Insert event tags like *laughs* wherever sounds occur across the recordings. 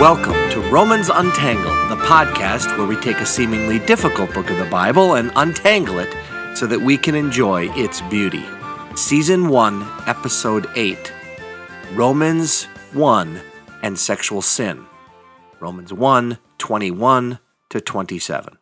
Welcome to Romans Untangled, the podcast where we take a seemingly difficult book of the Bible and untangle it so that we can enjoy its beauty. Season 1, Episode 8 Romans 1 and Sexual Sin. Romans 1 21 to 27.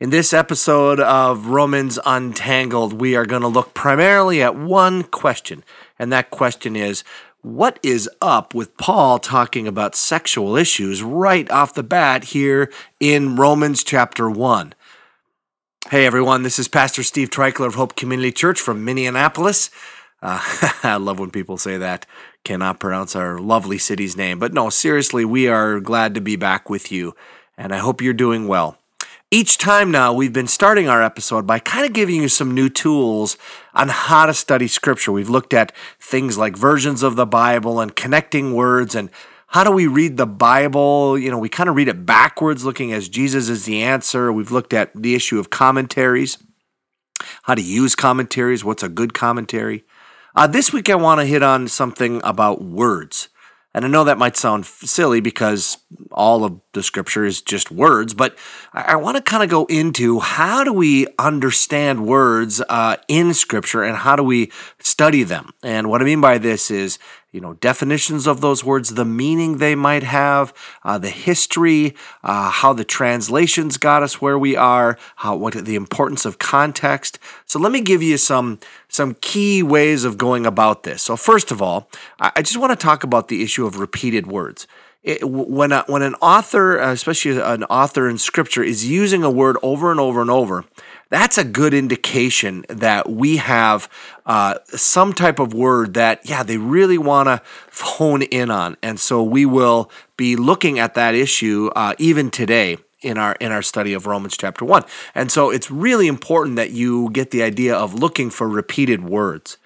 In this episode of Romans Untangled, we are going to look primarily at one question, and that question is what is up with Paul talking about sexual issues right off the bat here in Romans chapter 1? Hey everyone, this is Pastor Steve Treichler of Hope Community Church from Minneapolis. Uh, *laughs* I love when people say that. Cannot pronounce our lovely city's name. But no, seriously, we are glad to be back with you, and I hope you're doing well. Each time now, we've been starting our episode by kind of giving you some new tools on how to study Scripture. We've looked at things like versions of the Bible and connecting words and how do we read the Bible? You know, we kind of read it backwards, looking as Jesus is the answer. We've looked at the issue of commentaries, how to use commentaries, what's a good commentary. Uh, this week, I want to hit on something about words. And I know that might sound silly because all of the scripture is just words, but I, want to kind of go into how do we understand words uh, in scripture and how do we study them? And what I mean by this is you know, definitions of those words, the meaning they might have, uh, the history, uh, how the translations got us where we are, how what the importance of context. So let me give you some some key ways of going about this. So first of all, I, I just want to talk about the issue of repeated words. It, when a, when an author, especially an author in scripture, is using a word over and over and over, that's a good indication that we have uh, some type of word that, yeah, they really want to hone in on. And so we will be looking at that issue uh, even today in our in our study of Romans chapter 1. And so it's really important that you get the idea of looking for repeated words.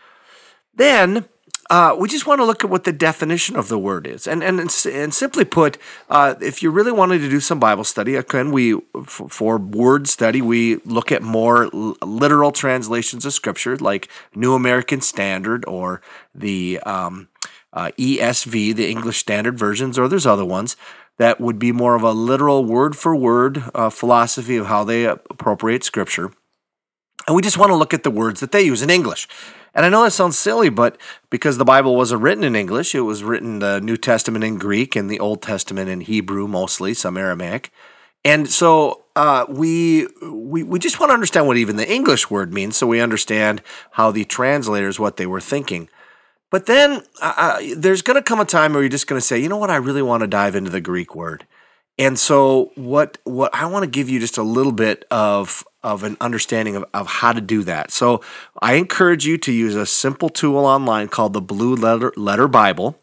Then uh, we just want to look at what the definition of the word is, and and and simply put, uh, if you really wanted to do some Bible study, again, we for word study we look at more literal translations of Scripture, like New American Standard or the um, uh, ESV, the English Standard Versions, or there's other ones that would be more of a literal word for word uh, philosophy of how they appropriate Scripture. And we just want to look at the words that they use in English. And I know that sounds silly, but because the Bible wasn't written in English, it was written the New Testament in Greek and the Old Testament in Hebrew mostly, some Aramaic. And so uh, we, we we just want to understand what even the English word means, so we understand how the translators what they were thinking. But then uh, uh there's going to come a time where you're just going to say, you know what, I really want to dive into the Greek word. And so what what I want to give you just a little bit of of an understanding of, of how to do that. So I encourage you to use a simple tool online called the Blue Letter, Letter Bible.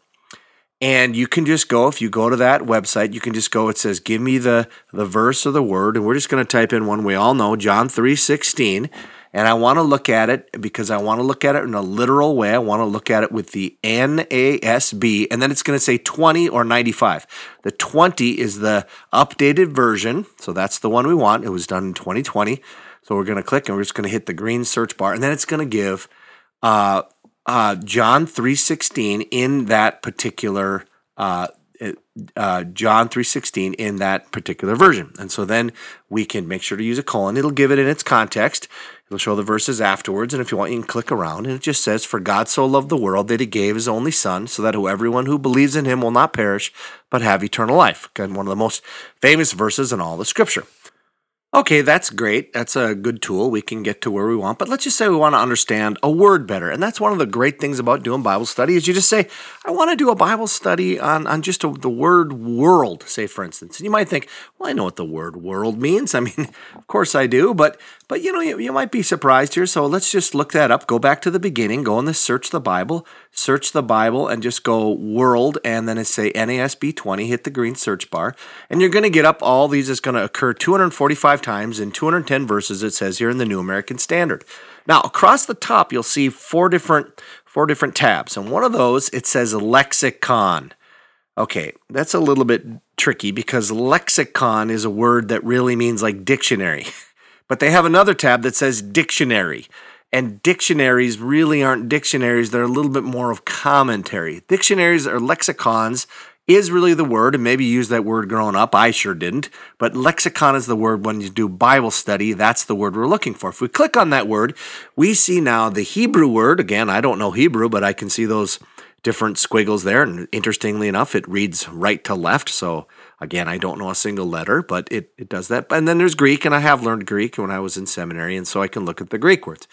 And you can just go, if you go to that website, you can just go, it says, give me the, the verse or the word. And we're just going to type in one we all know, John 3 16. And I want to look at it because I want to look at it in a literal way. I want to look at it with the NASB, and then it's going to say 20 or 95. The 20 is the updated version, so that's the one we want. It was done in 2020. So we're going to click and we're just going to hit the green search bar, and then it's going to give uh, uh, John 3.16 in that particular uh, uh, John 3.16 in that particular version. And so then we can make sure to use a colon. It'll give it in its context. It'll show the verses afterwards, and if you want, you can click around. And it just says, For God so loved the world that he gave his only Son, so that everyone who believes in him will not perish, but have eternal life. Again, one of the most famous verses in all the scripture. Okay, that's great. That's a good tool. We can get to where we want. But let's just say we want to understand a word better. And that's one of the great things about doing Bible study is you just say, I want to do a Bible study on, on just a, the word world, say for instance. And you might think, well, I know what the word world means. I mean, *laughs* of course I do, but but you know, you, you might be surprised here. So let's just look that up. Go back to the beginning, go in the search the Bible, search the Bible and just go world and then say NASB 20, hit the green search bar. And you're going to get up all these. It's going to occur 245 times in 210 verses, it says here in the New American Standard. Now, across the top, you'll see four different four different tabs. And one of those, it says lexicon. Okay, that's a little bit tricky because lexicon is a word that really means like dictionary. *laughs* But they have another tab that says dictionary. And dictionaries really aren't dictionaries, they're a little bit more of commentary. Dictionaries are lexicons is really the word, and maybe you used that word growing up. I sure didn't. But lexicon is the word when you do Bible study. That's the word we're looking for. If we click on that word, we see now the Hebrew word. Again, I don't know Hebrew, but I can see those different squiggles there. And interestingly enough, it reads right to left. So again, I don't know a single letter, but it, it does that. And then there's Greek, and I have learned Greek when I was in seminary, and so I can look at the Greek words.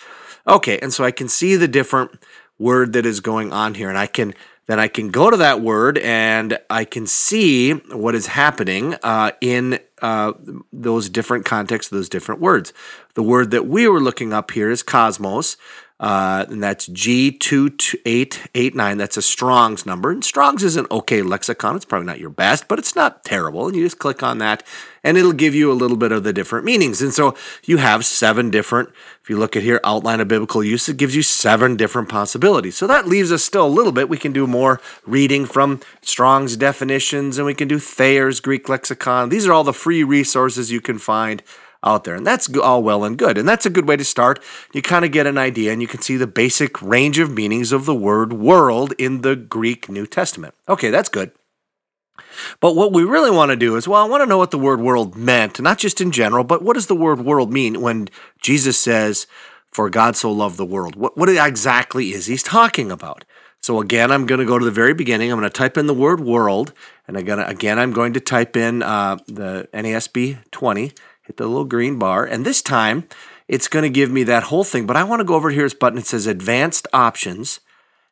Okay, and so I can see the different word that is going on here, and I can then I can go to that word and I can see what is happening uh, in uh, those different contexts, those different words. The word that we were looking up here is cosmos. Uh, and that's G2889. That's a Strong's number. And Strong's is an okay lexicon. It's probably not your best, but it's not terrible. And you just click on that, and it'll give you a little bit of the different meanings. And so you have seven different, if you look at here, outline of biblical use, it gives you seven different possibilities. So that leaves us still a little bit. We can do more reading from Strong's definitions, and we can do Thayer's Greek lexicon. These are all the free resources you can find out there. And that's all well and good. And that's a good way to start. You kind of get an idea and you can see the basic range of meanings of the word world in the Greek New Testament. Okay, that's good. But what we really want to do is, well, I want to know what the word world meant, not just in general, but what does the word world mean when Jesus says, for God so loved the world? What, what exactly is he talking about? So again, I'm going to go to the very beginning. I'm going to type in the word world, and I'm gonna, again, I'm going to type in uh, the NASB 20, hit the little green bar, and this time it's going to give me that whole thing. But I want to go over here. This button. It says Advanced Options,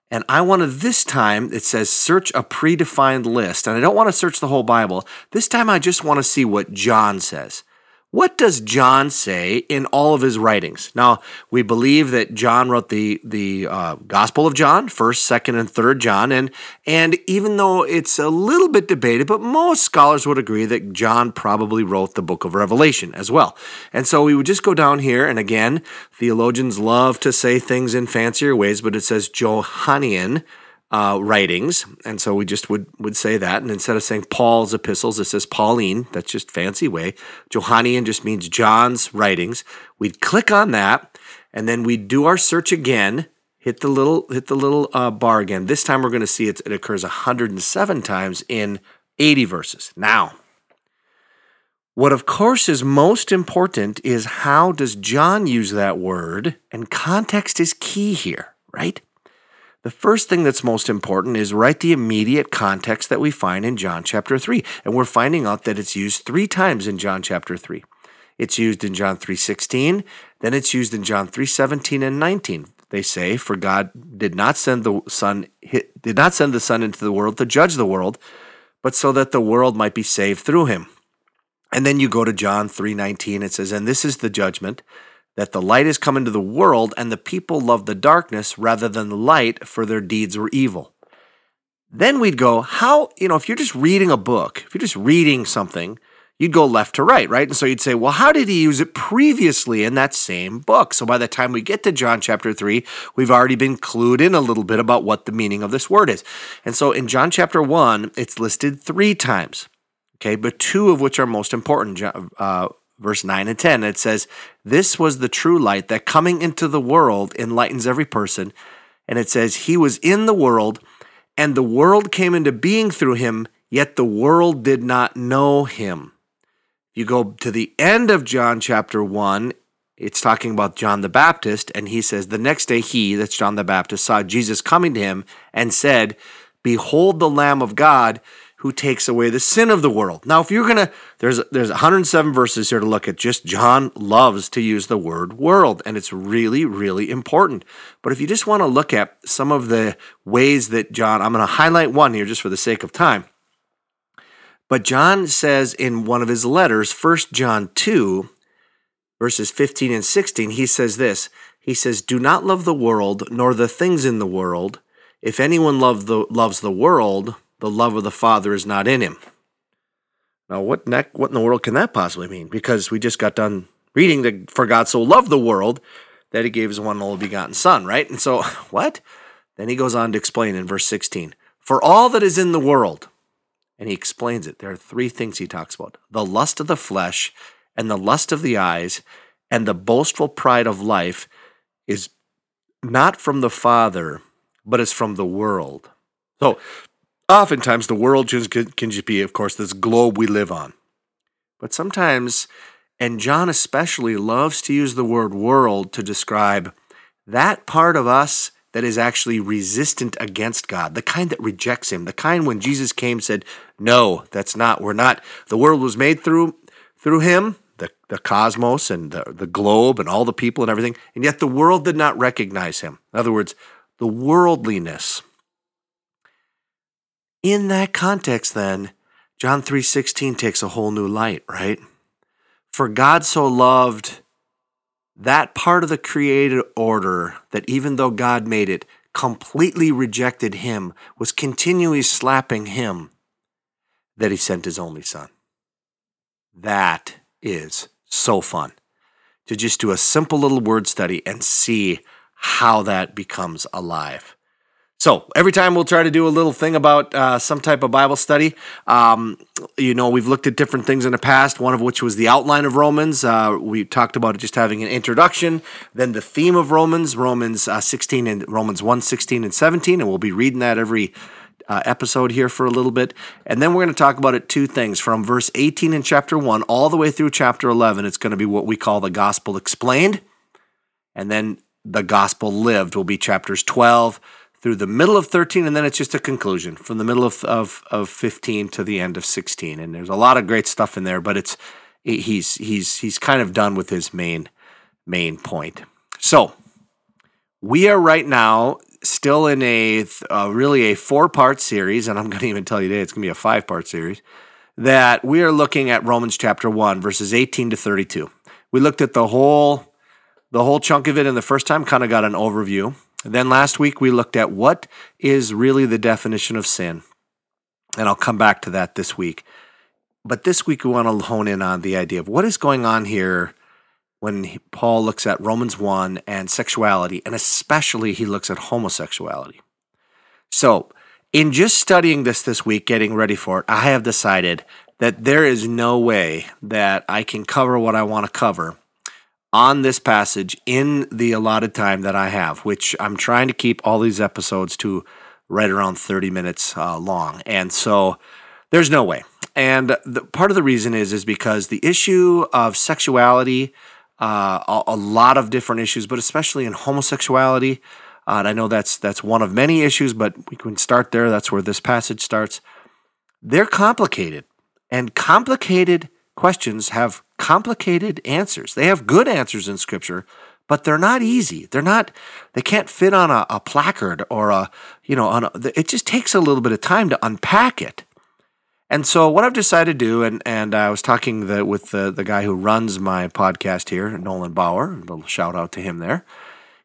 and I want to this time it says Search a predefined list, and I don't want to search the whole Bible. This time I just want to see what John says. What does John say in all of his writings? Now, we believe that John wrote the the uh, Gospel of John, first, second, and third John, and and even though it's a little bit debated, but most scholars would agree that John probably wrote the Book of Revelation as well. And so we would just go down here, and again, theologians love to say things in fancier ways, but it says Johannine uh, writings, and so we just would would say that. And instead of saying Paul's epistles, it says Pauline. That's just fancy way. Johannine just means John's writings. We'd click on that, and then we'd do our search again. Hit the little hit the little uh, bar again. This time we're going to see it, it occurs 107 times in 80 verses. Now, what of course is most important is how does John use that word, and context is key here, right? The first thing that's most important is write the immediate context that we find in John chapter 3. And we're finding out that it's used three times in John chapter 3. It's used in John 3:16, then it's used in John 3:17 and 19. They say, "For God did not send the Son did not send the Son into the world to judge the world, but so that the world might be saved through him." And then you go to John 3:19, it says, "And this is the judgment that the light has come into the world, and the people love the darkness rather than the light, for their deeds were evil. Then we'd go, how, you know, if you're just reading a book, if you're just reading something, you'd go left to right, right? And so you'd say, well, how did he use it previously in that same book? So by the time we get to John chapter 3, we've already been clued in a little bit about what the meaning of this word is. And so in John chapter 1, it's listed three times, okay, but two of which are most important. Uh, verse 9 and 10. It says, This was the true light that coming into the world enlightens every person. And it says, He was in the world, and the world came into being through him, yet the world did not know him. You go to the end of John chapter 1, it's talking about John the Baptist, and he says, The next day he, that's John the Baptist, saw Jesus coming to him and said, Behold the Lamb of God who takes away the sin of the world. Now, if you're gonna, there's there's 107 verses here to look at. Just John loves to use the word world, and it's really really important. But if you just want to look at some of the ways that John, I'm going to highlight one here just for the sake of time. But John says in one of his letters, 1 John 2, verses 15 and 16, he says this. He says, "Do not love the world nor the things in the world. If anyone love the, loves the world, the love of the Father is not in him. Now, what neck, what in the world can that possibly mean? Because we just got done reading that for God so loved the world that he gave his one only begotten Son, right? And so, *laughs* what? Then he goes on to explain in verse 16 For all that is in the world, and he explains it, there are three things he talks about the lust of the flesh, and the lust of the eyes, and the boastful pride of life is not from the Father, but is from the world. So oftentimes the world can, can just be, of course, this globe we live on. But sometimes, and John especially loves to use the word world to describe that part of us that is actually resistant against God, the kind that rejects Him, the kind when Jesus came said, "No, that's not. We're not. The world was made through through Him, the the cosmos and the the globe and all the people and everything, and yet the world did not recognize Him. In other words, the worldliness. In that context, then, John three sixteen takes a whole new light, right? For God so loved that part of the created order that even though God made it, completely rejected him, was continually slapping him, that he sent his only son. That is so fun to just do a simple little word study and see how that becomes alive. So every time we'll try to do a little thing about uh, some type of Bible study. Um, you know, we've looked at different things in the past. One of which was the outline of Romans. Uh, we talked about just having an introduction, then the theme of Romans, Romans uh, 16 and Romans 1, 16 and 17, and we'll be reading that every uh, episode here for a little bit. And then we're going to talk about it two things from verse 18 in chapter 1 all the way through chapter 11. It's going to be what we call the gospel explained. And then the gospel lived will be chapters 12 through the middle of 13, and then it's just a conclusion from the middle of, of, of 15 to the end of 16. And there's a lot of great stuff in there, but it's he's he's he's kind of done with his main main point. So we are right now still in a uh, really a four part series, and I'm going to even tell you today it's going to be a five part series. That we are looking at Romans chapter one, verses 18 to 32. We looked at the whole the whole chunk of it in the first time, kind of got an overview. Then last week we looked at what is really the definition of sin. And I'll come back to that this week. But this week we want to hone in on the idea of what is going on here when Paul looks at Romans 1 and sexuality, and especially he looks at homosexuality. So, in just studying this this week, getting ready for it, I have decided that there is no way that I can cover what I want to cover on this passage in the allotted time that I have, which I'm trying to keep all these episodes to right around 30 minutes uh, long. And so there's no way. And the, part of the reason is is because the issue of sexuality, uh, a, a, lot of different issues, but especially in homosexuality, uh, and I know that's that's one of many issues, but we can start there. That's where this passage starts. They're complicated, and complicated questions have complicated answers. They have good answers in Scripture, but they're not easy. They're not. They can't fit on a, a placard or a you know. On a, it just takes a little bit of time to unpack it. And so, what I've decided to do, and and I was talking the, with the the guy who runs my podcast here, Nolan Bauer. A little shout out to him there.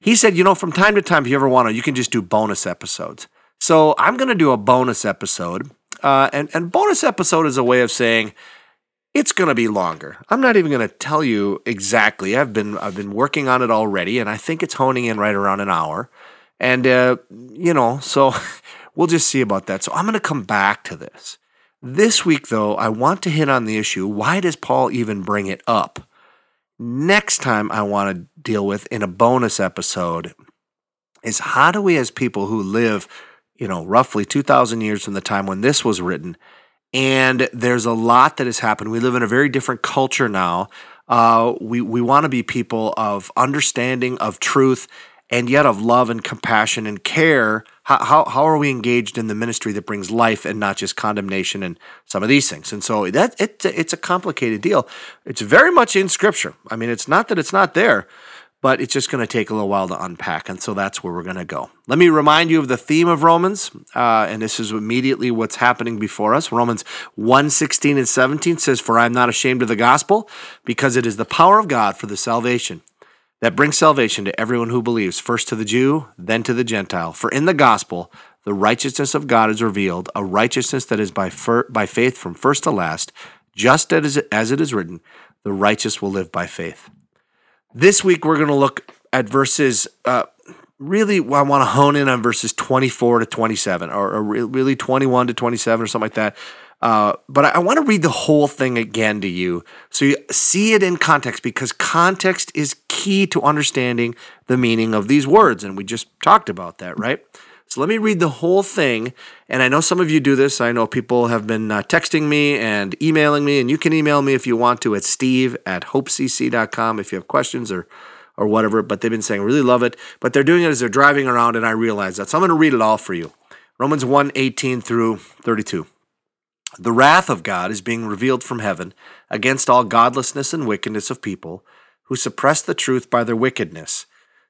He said, you know, from time to time, if you ever want to, you can just do bonus episodes. So I'm going to do a bonus episode, uh, and and bonus episode is a way of saying it's going to be longer. I'm not even going to tell you exactly. I've been I've been working on it already, and I think it's honing in right around an hour. And uh, you know, so *laughs* we'll just see about that. So I'm going to come back to this this week, though. I want to hit on the issue: why does Paul even bring it up? Next time, I want to deal with in a bonus episode is how do we, as people who live, you know, roughly 2,000 years from the time when this was written, and there's a lot that has happened. We live in a very different culture now. Uh, we we want to be people of understanding, of truth, and yet of love and compassion and care. How, how, how are we engaged in the ministry that brings life and not just condemnation and some of these things? And so that it, it's a complicated deal. It's very much in Scripture. I mean, it's not that it's not there, but it's just going to take a little while to unpack. And so that's where we're going to go. Let me remind you of the theme of Romans, uh, and this is immediately what's happening before us. Romans 1 16 and 17 says, For I am not ashamed of the gospel, because it is the power of God for the salvation that brings salvation to everyone who believes, first to the Jew, then to the Gentile. For in the gospel, the righteousness of God is revealed, a righteousness that is by, fir- by faith from first to last, just as, as it is written, the righteous will live by faith. This week, we're going to look at verses. Uh, really, I want to hone in on verses 24 to 27, or, or really 21 to 27, or something like that. Uh, but I, I want to read the whole thing again to you so you see it in context because context is key to understanding the meaning of these words. And we just talked about that, right? So let me read the whole thing. And I know some of you do this. I know people have been uh, texting me and emailing me, and you can email me if you want to at steve at hopecc.com if you have questions or or whatever. But they've been saying, really love it. But they're doing it as they're driving around, and I realize that. So I'm going to read it all for you. Romans 1 18 through 32. The wrath of God is being revealed from heaven against all godlessness and wickedness of people who suppress the truth by their wickedness,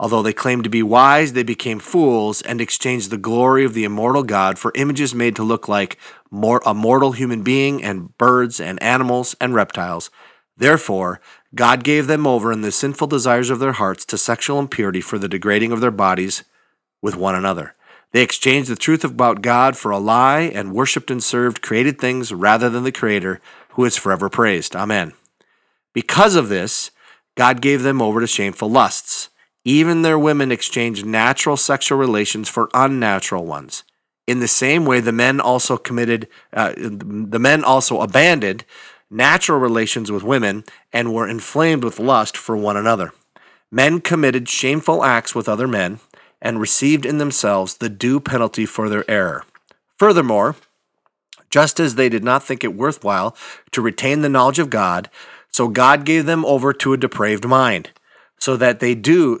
Although they claimed to be wise, they became fools and exchanged the glory of the immortal God for images made to look like more, a mortal human being and birds and animals and reptiles. Therefore, God gave them over in the sinful desires of their hearts to sexual impurity for the degrading of their bodies with one another. They exchanged the truth about God for a lie and worshiped and served created things rather than the Creator, who is forever praised. Amen. Because of this, God gave them over to shameful lusts. Even their women exchanged natural sexual relations for unnatural ones. In the same way, the men also committed, uh, the men also abandoned natural relations with women and were inflamed with lust for one another. Men committed shameful acts with other men and received in themselves the due penalty for their error. Furthermore, just as they did not think it worthwhile to retain the knowledge of God, so God gave them over to a depraved mind, so that they do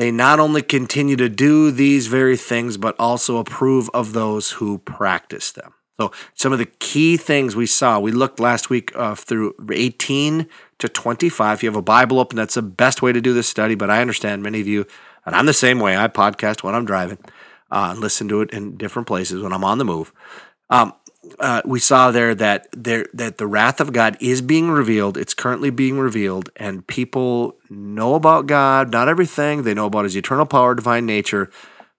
they not only continue to do these very things, but also approve of those who practice them. So, some of the key things we saw, we looked last week uh, through 18 to 25. If you have a Bible open, that's the best way to do this study. But I understand many of you, and I'm the same way, I podcast when I'm driving uh, and listen to it in different places when I'm on the move. Um, uh, we saw there that there that the wrath of God is being revealed. It's currently being revealed, and people know about God. Not everything they know about His eternal power, divine nature,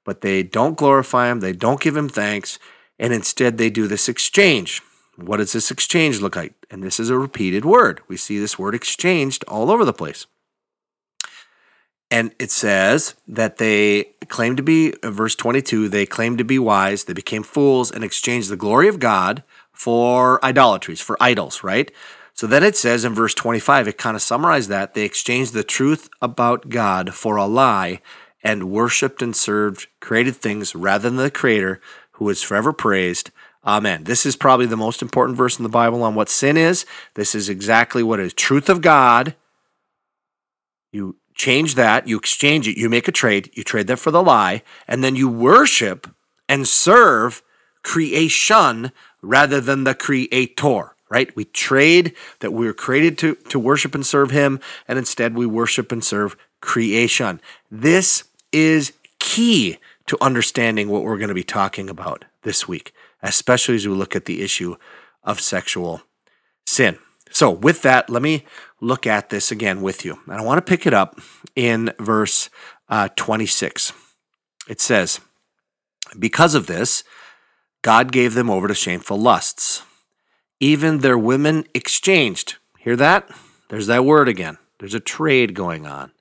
but they don't glorify Him. They don't give Him thanks and instead they do this exchange. What does this exchange look like? And this is a repeated word. We see this word exchanged all over the place. And it says that they claim to be, verse 22, they claim to be wise. They became fools and exchanged the glory of God for idolatries, for idols, right? So then it says in verse 25, it kind of summarized that. They exchanged the truth about God for a lie and worshiped and served created things rather than the Creator who is forever praised. Amen. This is probably the most important verse in the Bible on what sin is. This is exactly what is truth of God. You change that, you exchange it, you make a trade, you trade that for the lie, and then you worship and serve creation rather than the creator, right? We trade that we were created to, to worship and serve him, and instead we worship and serve creation. This is key to understanding what we're going to be talking about this week, especially as we look at the issue of sexual sin. So, with that, let me look at this again with you. And I want to pick it up in verse uh, 26. It says, Because of this, God gave them over to shameful lusts. Even their women exchanged. Hear that? There's that word again. There's a trade going on.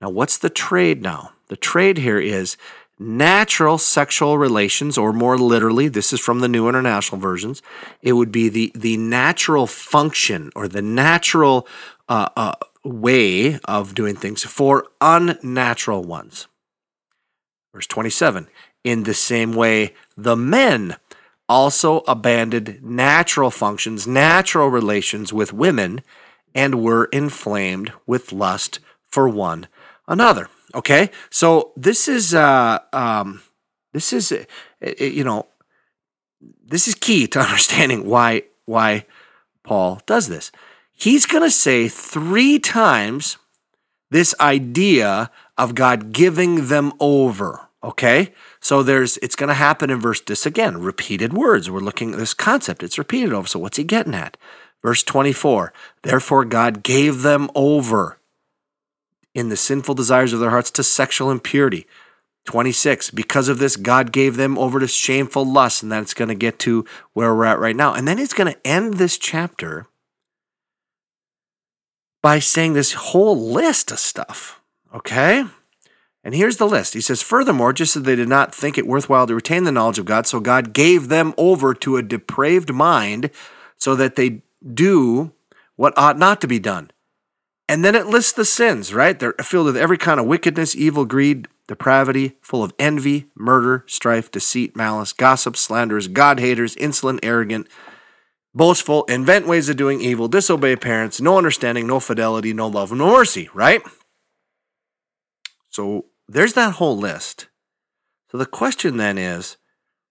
Now, what's the trade now? The trade here is natural sexual relations, or more literally, this is from the New International Versions, it would be the, the natural function or the natural uh, uh, way of doing things for unnatural ones. Verse 27 In the same way, the men also abandoned natural functions, natural relations with women, and were inflamed with lust for one another. Okay, so this is uh, um, this is uh, you know this is key to *laughs* understanding why why Paul does this. He's going to say three times this idea of God giving them over. Okay? So there's it's going to happen in verse this again, repeated words. We're looking at this concept. It's repeated over. So what's he getting at? Verse 24. Therefore God gave them over in the sinful desires of their hearts to sexual impurity. 26. Because of this, God gave them over to shameful lust. And that's going to get to where we're at right now. And then he's going to end this chapter by saying this whole list of stuff. Okay? And here's the list. He says, Furthermore, just as they did not think it worthwhile to retain the knowledge of God, so God gave them over to a depraved mind so that they do what ought not to be done. And then it lists the sins, right? They're filled with every kind of wickedness, evil, greed, depravity, full of envy, murder, strife, deceit, malice, gossip, slanderers, God haters, insolent, arrogant, boastful, invent ways of doing evil, disobey parents, no understanding, no fidelity, no love, no mercy, right? So there's that whole list. So the question then is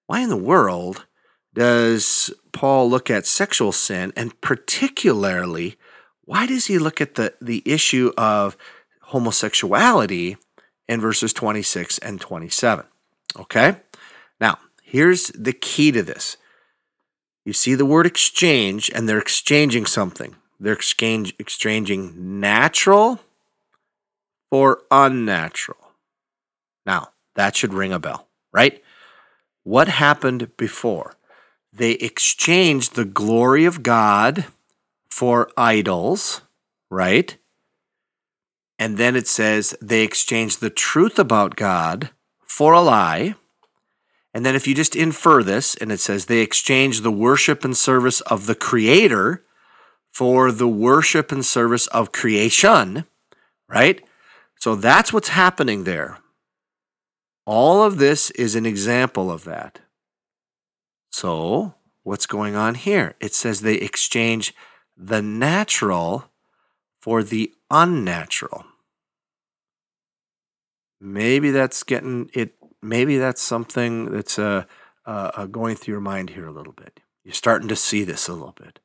why in the world does Paul look at sexual sin and particularly why does he look at the, the issue of homosexuality in verses 26 and 27? Okay? Now, here's the key to this. You see the word exchange, and they're exchanging something. They're exchange, exchanging natural for unnatural. Now, that should ring a bell, right? What happened before? They exchanged the glory of God for idols, right? And then it says they exchanged the truth about God for a lie. And then if you just infer this, and it says they exchange the worship and service of the Creator for the worship and service of creation, right? So that's what's happening there. All of this is an example of that. So, what's going on here? It says they exchange the natural for the unnatural. Maybe that's getting it. Maybe that's something that's uh, uh, uh, going through your mind here a little bit. You're starting to see this a little bit.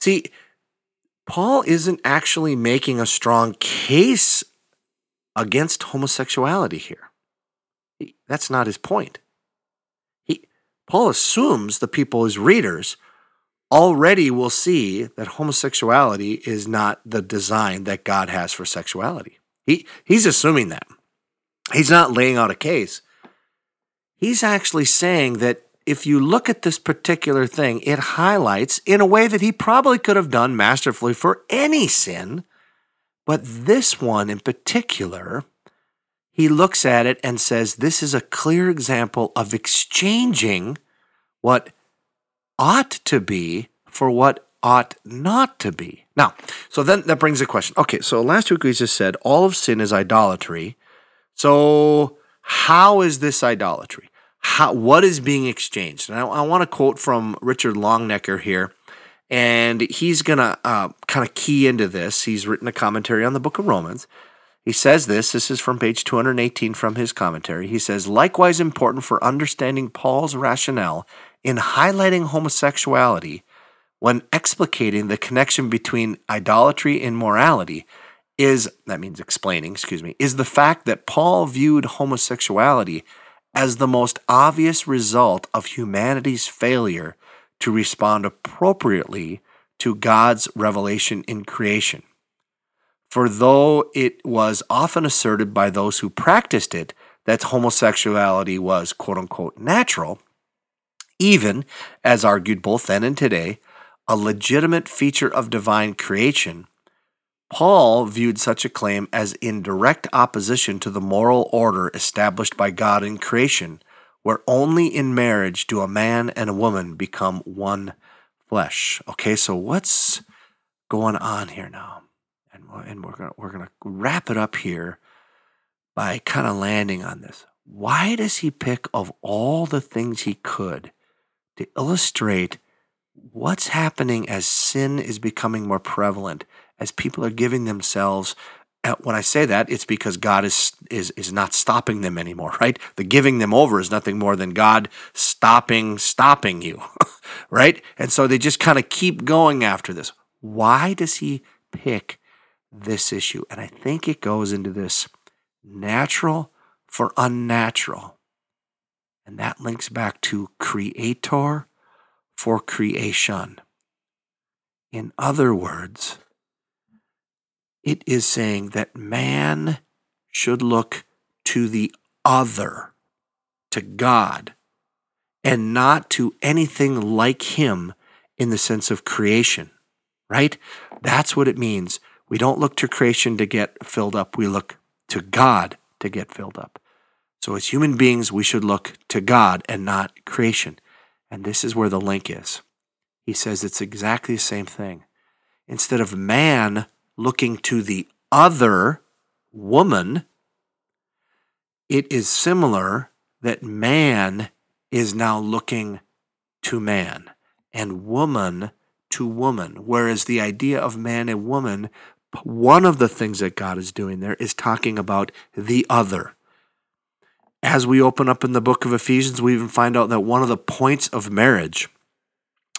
See, Paul isn't actually making a strong case against homosexuality here. He, that's not his point. He, Paul assumes the people, his readers, already will see that homosexuality is not the design that God has for sexuality. He, he's assuming that. He's not laying out a case. He's actually saying that if you look at this particular thing, it highlights in a way that he probably could have done masterfully for any sin but this one in particular, he looks at it and says, This is a clear example of exchanging what ought to be for what ought not to be. Now, so then that brings a question. Okay, so last week we just said all of sin is idolatry. So, how is this idolatry? How, what is being exchanged? And I, I want to quote from Richard Longenecker here and he's going to uh, kind of key into this. He's written a commentary on the book of Romans. He says this this is from page 218 from his commentary. He says, likewise important for understanding Paul's rationale in highlighting homosexuality when explicating the connection between idolatry and morality is that means explaining, excuse me, is the fact that Paul viewed homosexuality as the most obvious result of humanity's failure to respond appropriately to God's revelation in creation. For though it was often asserted by those who practiced it that homosexuality was quote unquote natural, even, as argued both then and today, a legitimate feature of divine creation, Paul viewed such a claim as in direct opposition to the moral order established by God in creation, where only in marriage do a man and a woman become one flesh. Okay, so what's going on here now? And, we're gonna we're gonna wrap it up here by kind of landing on this. Why does he pick of all the things he could to illustrate what's happening as sin is becoming more prevalent, as people are giving themselves when I say that, it's because God is is is not stopping them anymore, right? The giving them over is nothing more than God stopping stopping you, *laughs* right? And so they just kind of keep going after this. Why does he pick this issue? And I think it goes into this natural for unnatural. And that links back to creator for creation. In other words, it is saying that man should look to the other, to God, and not to anything like him in the sense of creation, right? That's what it means. We don't look to creation to get filled up, we look to God to get filled up. So, as human beings, we should look to God and not creation. And this is where the link is. He says it's exactly the same thing. Instead of man looking to the other woman, it is similar that man is now looking to man and woman to woman. Whereas the idea of man and woman, one of the things that God is doing there is talking about the other. As we open up in the book of Ephesians, we even find out that one of the points of marriage,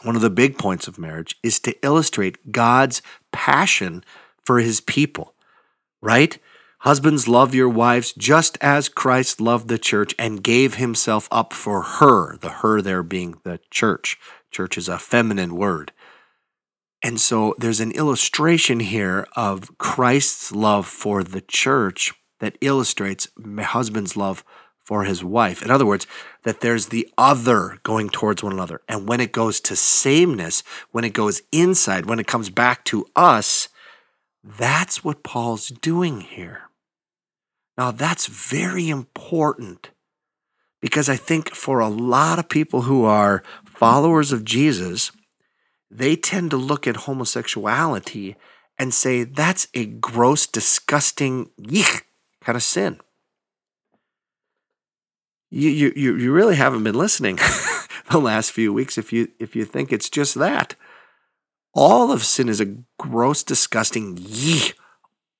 one of the big points of marriage, is to illustrate God's passion for his people, right? Husbands, love your wives just as Christ loved the church and gave himself up for her, the her there being the church. Church is a feminine word. And so there's an illustration here of Christ's love for the church that illustrates my husband's love for his wife. In other words, that there's the other going towards one another. And when it goes to sameness, when it goes inside, when it comes back to us, that's what Paul's doing here. Now, that's very important because I think for a lot of people who are followers of Jesus, they tend to look at homosexuality and say that's a gross, disgusting, yeek kind of sin. You, you, you really haven't been listening *laughs* the last few weeks if you, if you think it's just that. All of sin is a gross, disgusting, yee.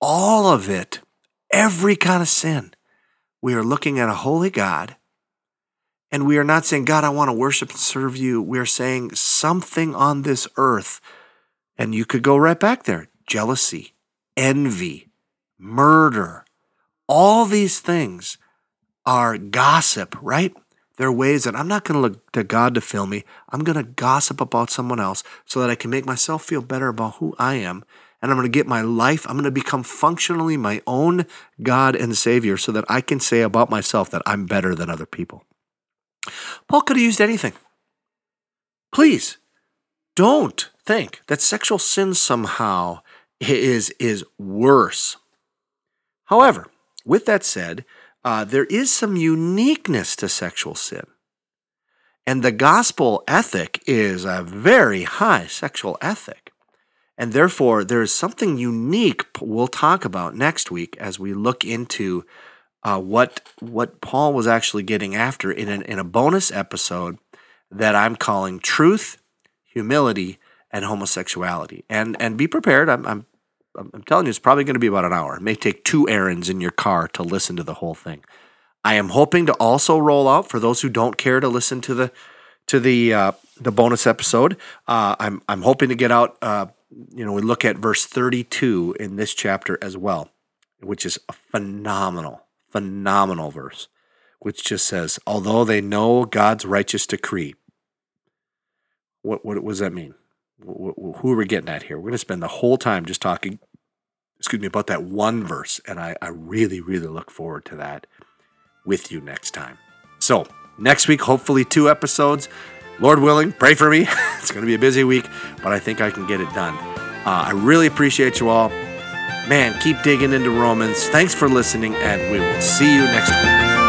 All of it every kind of sin. We are looking at a holy God, and we are not saying, God, I want to worship and serve you. We are saying something on this earth, and you could go right back there jealousy, envy, murder, all these things are gossip, right? There are ways that I'm not going to look to God to fill me. I'm going to gossip about someone else so that I can make myself feel better about who I am and I'm going to get my life, I'm going to become functionally my own God and Savior so that I can say about myself that I'm better than other people. Paul could have used anything. Please don't think that sexual sin somehow is, is worse. However, with that said, uh, there is some uniqueness to sexual sin. And the gospel ethic is a very high sexual ethic. And therefore, there is something unique we'll talk about next week as we look into uh, what what Paul was actually getting after in an, in a bonus episode that I'm calling "Truth, Humility, and Homosexuality." And and be prepared. I'm I'm, I'm telling you, it's probably going to be about an hour. It may take two errands in your car to listen to the whole thing. I am hoping to also roll out for those who don't care to listen to the to the uh, the bonus episode. Uh, I'm I'm hoping to get out uh, you know, we look at verse 32 in this chapter as well, which is a phenomenal, phenomenal verse, which just says, although they know God's righteous decree. What, what, what does that mean? Who are we getting at here? We're going to spend the whole time just talking, excuse me, about that one verse. And I, I really, really look forward to that with you next time. So, next week, hopefully, two episodes. Lord willing, pray for me. *laughs* it's going to be a busy week, but I think I can get it done. Uh, I really appreciate you all. Man, keep digging into Romans. Thanks for listening, and we will see you next week.